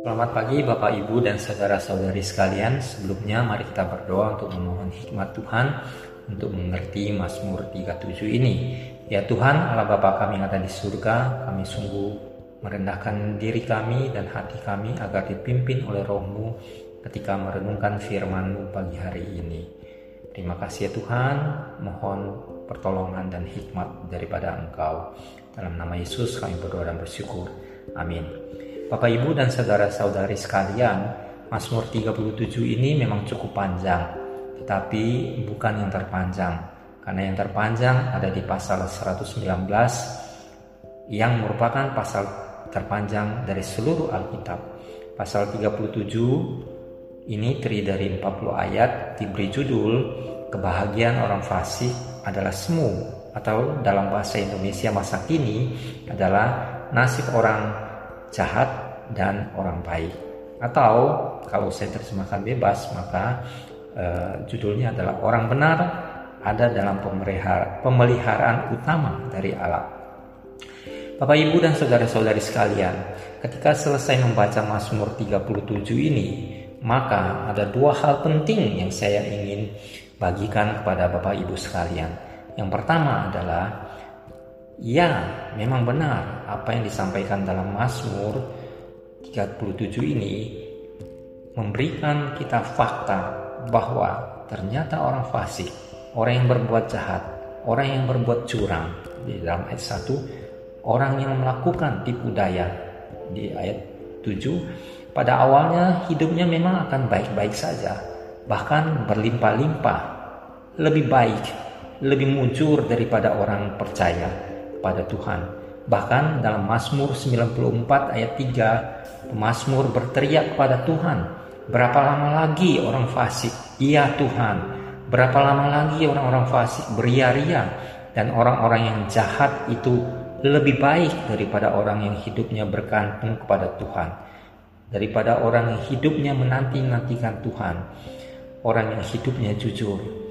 Selamat pagi Bapak Ibu dan saudara-saudari sekalian. Sebelumnya mari kita berdoa untuk memohon hikmat Tuhan untuk mengerti Mazmur 37 ini. Ya Tuhan Allah Bapa kami yang ada di surga, kami sungguh merendahkan diri kami dan hati kami agar dipimpin oleh rohmu ketika merenungkan firman-Mu pagi hari ini. Terima kasih ya Tuhan, mohon pertolongan dan hikmat daripada Engkau. Dalam nama Yesus kami berdoa dan bersyukur. Amin. Bapak Ibu dan saudara-saudari sekalian, Mazmur 37 ini memang cukup panjang, tetapi bukan yang terpanjang. Karena yang terpanjang ada di pasal 119 yang merupakan pasal terpanjang dari seluruh Alkitab. Pasal 37 ini terdiri dari 40 ayat diberi judul Kebahagiaan Orang Fasih adalah Semu atau dalam bahasa Indonesia masa kini adalah nasib orang jahat dan orang baik. Atau kalau saya terjemahkan bebas maka uh, judulnya adalah orang benar ada dalam pemeliharaan utama dari Allah. Bapak Ibu dan saudara-saudari sekalian, ketika selesai membaca Mazmur 37 ini, maka ada dua hal penting yang saya ingin bagikan kepada Bapak Ibu sekalian. Yang pertama adalah Ya, memang benar apa yang disampaikan dalam Mazmur 37 ini memberikan kita fakta bahwa ternyata orang fasik, orang yang berbuat jahat, orang yang berbuat curang di dalam ayat 1, orang yang melakukan tipu daya di ayat 7, pada awalnya hidupnya memang akan baik-baik saja, bahkan berlimpah-limpah, lebih baik, lebih mujur daripada orang percaya kepada Tuhan. Bahkan dalam Mazmur 94 ayat 3, Mazmur berteriak kepada Tuhan, berapa lama lagi orang fasik? Iya Tuhan, berapa lama lagi orang-orang fasik beria-ria dan orang-orang yang jahat itu lebih baik daripada orang yang hidupnya bergantung kepada Tuhan. Daripada orang yang hidupnya menanti-nantikan Tuhan. Orang yang hidupnya jujur.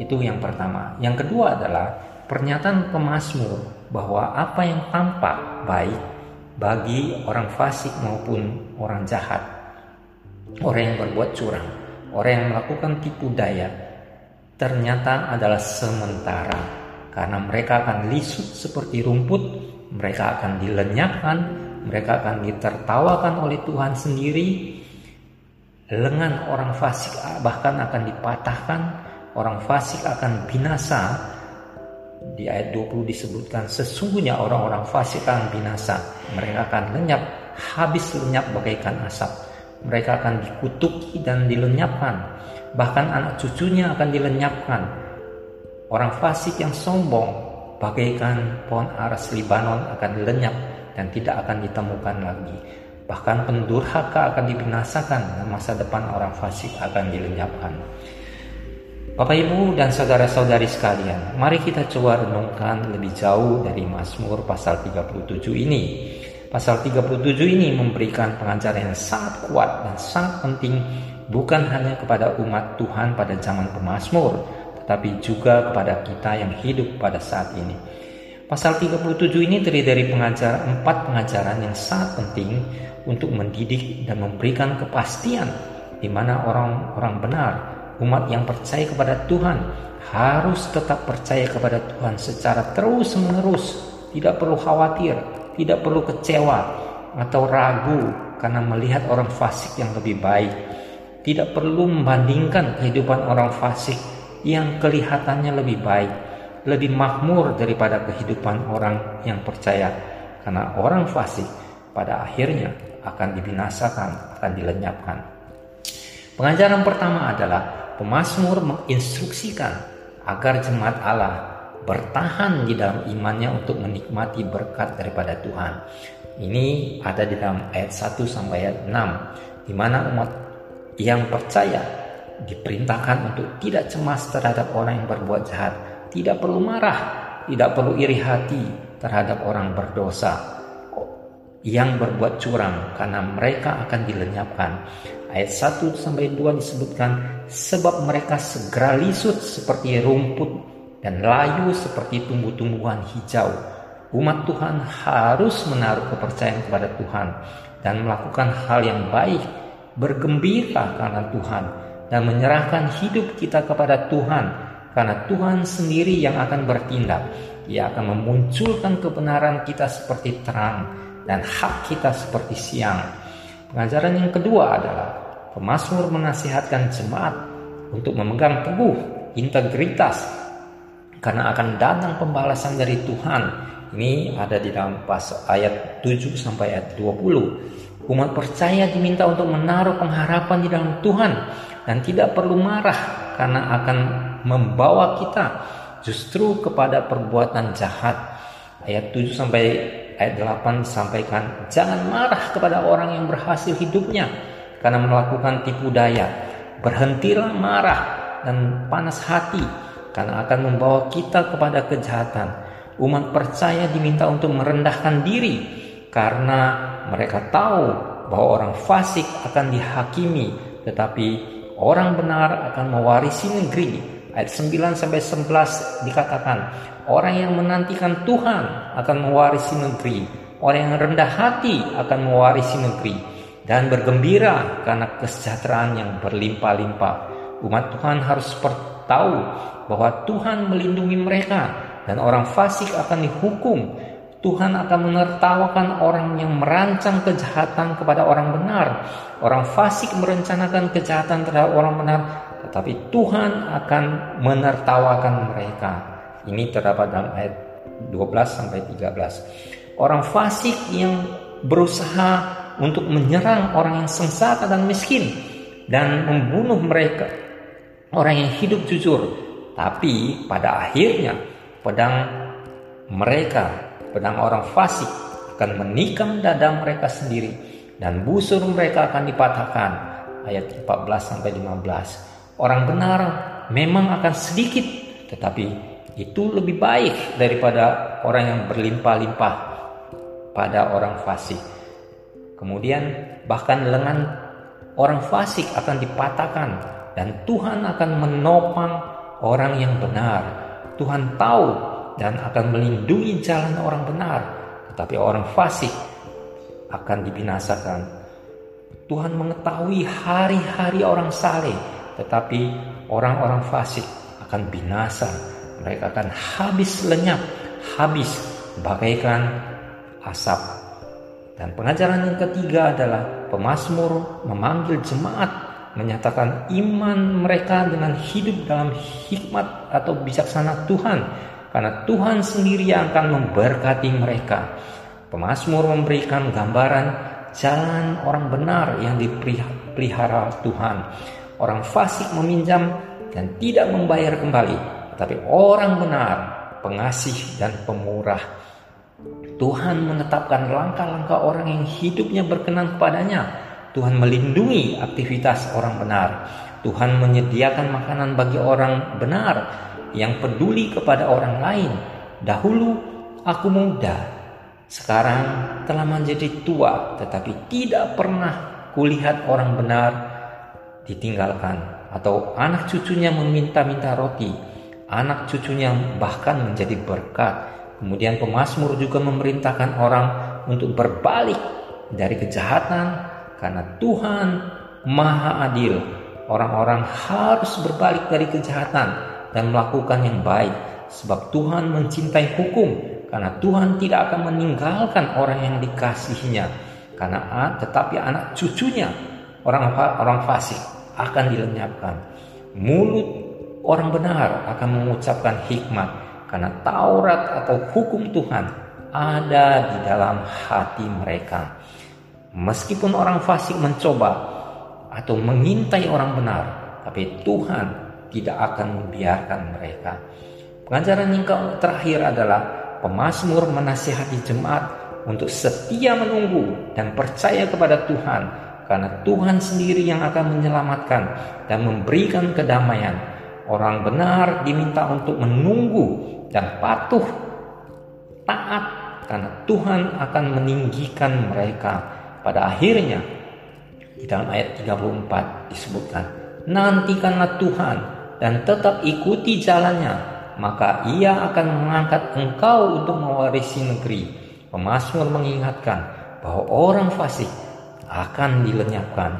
Itu yang pertama. Yang kedua adalah pernyataan pemazmur bahwa apa yang tampak baik bagi orang fasik maupun orang jahat, orang yang berbuat curang, orang yang melakukan tipu daya, ternyata adalah sementara karena mereka akan lisut seperti rumput, mereka akan dilenyapkan, mereka akan ditertawakan oleh Tuhan sendiri. Lengan orang fasik bahkan akan dipatahkan, orang fasik akan binasa. Di ayat 20 disebutkan sesungguhnya orang-orang fasik akan binasa. Mereka akan lenyap habis lenyap bagaikan asap. Mereka akan dikutuki dan dilenyapkan. Bahkan anak cucunya akan dilenyapkan. Orang fasik yang sombong bagaikan pohon aras Libanon akan lenyap dan tidak akan ditemukan lagi. Bahkan pendurhaka akan dibinasakan dan masa depan orang fasik akan dilenyapkan Bapak Ibu dan saudara-saudari sekalian, mari kita coba renungkan lebih jauh dari Mazmur pasal 37 ini. Pasal 37 ini memberikan pengajaran yang sangat kuat dan sangat penting bukan hanya kepada umat Tuhan pada zaman pemazmur, tetapi juga kepada kita yang hidup pada saat ini. Pasal 37 ini terdiri dari pengajar, empat pengajaran yang sangat penting untuk mendidik dan memberikan kepastian di mana orang-orang benar umat yang percaya kepada Tuhan harus tetap percaya kepada Tuhan secara terus-menerus, tidak perlu khawatir, tidak perlu kecewa atau ragu karena melihat orang fasik yang lebih baik. Tidak perlu membandingkan kehidupan orang fasik yang kelihatannya lebih baik, lebih makmur daripada kehidupan orang yang percaya. Karena orang fasik pada akhirnya akan dibinasakan, akan dilenyapkan. Pengajaran pertama adalah Pemasmur menginstruksikan agar jemaat Allah bertahan di dalam imannya untuk menikmati berkat daripada Tuhan. Ini ada di dalam ayat 1 sampai ayat 6 di mana umat yang percaya diperintahkan untuk tidak cemas terhadap orang yang berbuat jahat, tidak perlu marah, tidak perlu iri hati terhadap orang berdosa yang berbuat curang karena mereka akan dilenyapkan. Ayat 1 sampai 2 disebutkan sebab mereka segera lisut seperti rumput dan layu seperti tumbuh-tumbuhan hijau. umat Tuhan harus menaruh kepercayaan kepada Tuhan dan melakukan hal yang baik, bergembira karena Tuhan, dan menyerahkan hidup kita kepada Tuhan, karena Tuhan sendiri yang akan bertindak. Ia akan memunculkan kebenaran kita seperti terang dan hak kita seperti siang. Pengajaran yang kedua adalah pemazmur menasihatkan jemaat untuk memegang teguh integritas karena akan datang pembalasan dari Tuhan. Ini ada di dalam pas ayat 7 sampai ayat 20. Umat percaya diminta untuk menaruh pengharapan di dalam Tuhan dan tidak perlu marah karena akan membawa kita justru kepada perbuatan jahat. Ayat 7 sampai ayat 8 sampaikan jangan marah kepada orang yang berhasil hidupnya karena melakukan tipu daya. Berhentilah marah dan panas hati karena akan membawa kita kepada kejahatan. Umat percaya diminta untuk merendahkan diri karena mereka tahu bahwa orang fasik akan dihakimi, tetapi orang benar akan mewarisi negeri. Ayat 9 sampai 11 dikatakan, orang yang menantikan Tuhan akan mewarisi negeri. Orang yang rendah hati akan mewarisi negeri dan bergembira karena kesejahteraan yang berlimpah-limpah. Umat Tuhan harus tahu bahwa Tuhan melindungi mereka dan orang fasik akan dihukum. Tuhan akan menertawakan orang yang merancang kejahatan kepada orang benar. Orang fasik merencanakan kejahatan terhadap orang benar, tetapi Tuhan akan menertawakan mereka. Ini terdapat dalam ayat 12 sampai 13. Orang fasik yang berusaha untuk menyerang orang yang sengsara dan miskin dan membunuh mereka orang yang hidup jujur tapi pada akhirnya pedang mereka, pedang orang fasik akan menikam dada mereka sendiri dan busur mereka akan dipatahkan. Ayat 14 sampai 15. Orang benar memang akan sedikit tetapi itu lebih baik daripada orang yang berlimpah-limpah pada orang fasik. Kemudian bahkan lengan orang fasik akan dipatahkan dan Tuhan akan menopang orang yang benar. Tuhan tahu dan akan melindungi jalan orang benar, tetapi orang fasik akan dibinasakan. Tuhan mengetahui hari-hari orang saleh, tetapi orang-orang fasik akan binasa. Mereka akan habis lenyap, habis bagaikan asap. Dan pengajaran yang ketiga adalah pemazmur memanggil jemaat menyatakan iman mereka dengan hidup dalam hikmat atau bijaksana Tuhan karena Tuhan sendiri yang akan memberkati mereka. Pemasmur memberikan gambaran jalan orang benar yang dipelihara Tuhan. Orang fasik meminjam dan tidak membayar kembali, tapi orang benar, pengasih dan pemurah. Tuhan menetapkan langkah-langkah orang yang hidupnya berkenan kepadanya Tuhan melindungi aktivitas orang benar. Tuhan menyediakan makanan bagi orang benar yang peduli kepada orang lain. Dahulu aku muda, sekarang telah menjadi tua, tetapi tidak pernah kulihat orang benar ditinggalkan atau anak cucunya meminta-minta roti. Anak cucunya bahkan menjadi berkat. Kemudian pemazmur juga memerintahkan orang untuk berbalik dari kejahatan karena Tuhan Maha Adil. Orang-orang harus berbalik dari kejahatan dan melakukan yang baik sebab Tuhan mencintai hukum karena Tuhan tidak akan meninggalkan orang yang dikasihinya. Karena tetapi anak cucunya orang orang fasik akan dilenyapkan. Mulut orang benar akan mengucapkan hikmat karena Taurat atau hukum Tuhan ada di dalam hati mereka Meskipun orang fasik mencoba atau mengintai orang benar, tapi Tuhan tidak akan membiarkan mereka. Pengajaran yang terakhir adalah pemazmur menasihati jemaat untuk setia menunggu dan percaya kepada Tuhan karena Tuhan sendiri yang akan menyelamatkan dan memberikan kedamaian. Orang benar diminta untuk menunggu dan patuh taat karena Tuhan akan meninggikan mereka pada akhirnya di dalam ayat 34 disebutkan, nantikanlah Tuhan dan tetap ikuti jalannya maka ia akan mengangkat engkau untuk mewarisi negeri. Pemasmur mengingatkan bahwa orang fasik akan dilenyapkan.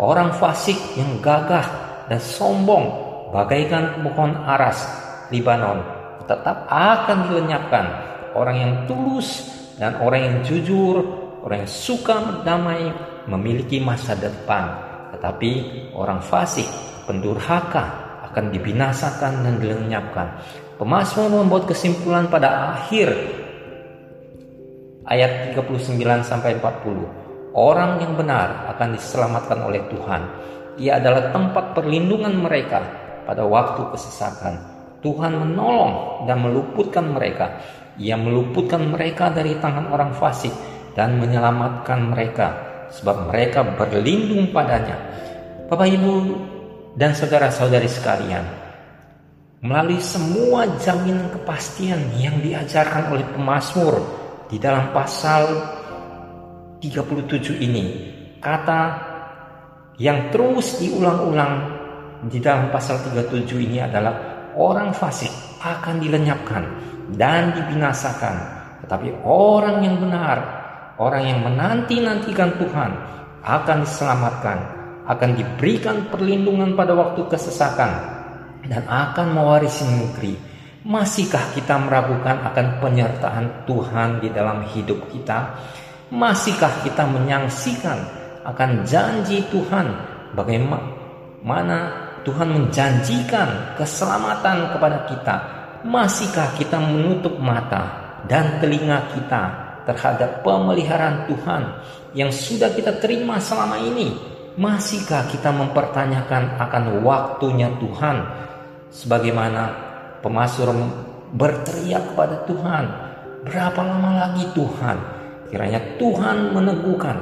Orang fasik yang gagah dan sombong bagaikan pohon aras Libanon tetap akan dilenyapkan. Orang yang tulus dan orang yang jujur, orang yang suka berdamai memiliki masa depan. Tetapi orang fasik, pendurhaka akan dibinasakan dan dilenyapkan. Pemasmur membuat kesimpulan pada akhir ayat 39 sampai 40. Orang yang benar akan diselamatkan oleh Tuhan. Ia adalah tempat perlindungan mereka pada waktu kesesakan. Tuhan menolong dan meluputkan mereka. Ia meluputkan mereka dari tangan orang fasik dan menyelamatkan mereka sebab mereka berlindung padanya. Bapak Ibu dan saudara-saudari sekalian, melalui semua jaminan kepastian yang diajarkan oleh pemazmur di dalam pasal 37 ini kata yang terus diulang-ulang di dalam pasal 37 ini adalah orang fasik akan dilenyapkan dan dibinasakan tetapi orang yang benar orang yang menanti-nantikan Tuhan akan diselamatkan akan diberikan perlindungan pada waktu kesesakan dan akan mewarisi negeri. Masihkah kita meragukan akan penyertaan Tuhan di dalam hidup kita? Masihkah kita menyangsikan akan janji Tuhan? Bagaimana Tuhan menjanjikan keselamatan kepada kita? Masihkah kita menutup mata dan telinga kita terhadap pemeliharaan Tuhan yang sudah kita terima selama ini? Masihkah kita mempertanyakan akan waktunya Tuhan sebagaimana pemasur berteriak kepada Tuhan, berapa lama lagi Tuhan? Kiranya Tuhan meneguhkan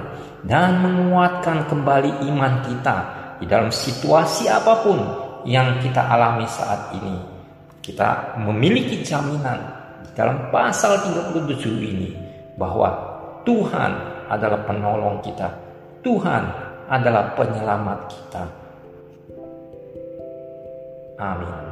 dan menguatkan kembali iman kita di dalam situasi apa pun yang kita alami saat ini. Kita memiliki jaminan di dalam pasal 37 ini bahwa Tuhan adalah penolong kita. Tuhan adalah penyelamat kita. Amin.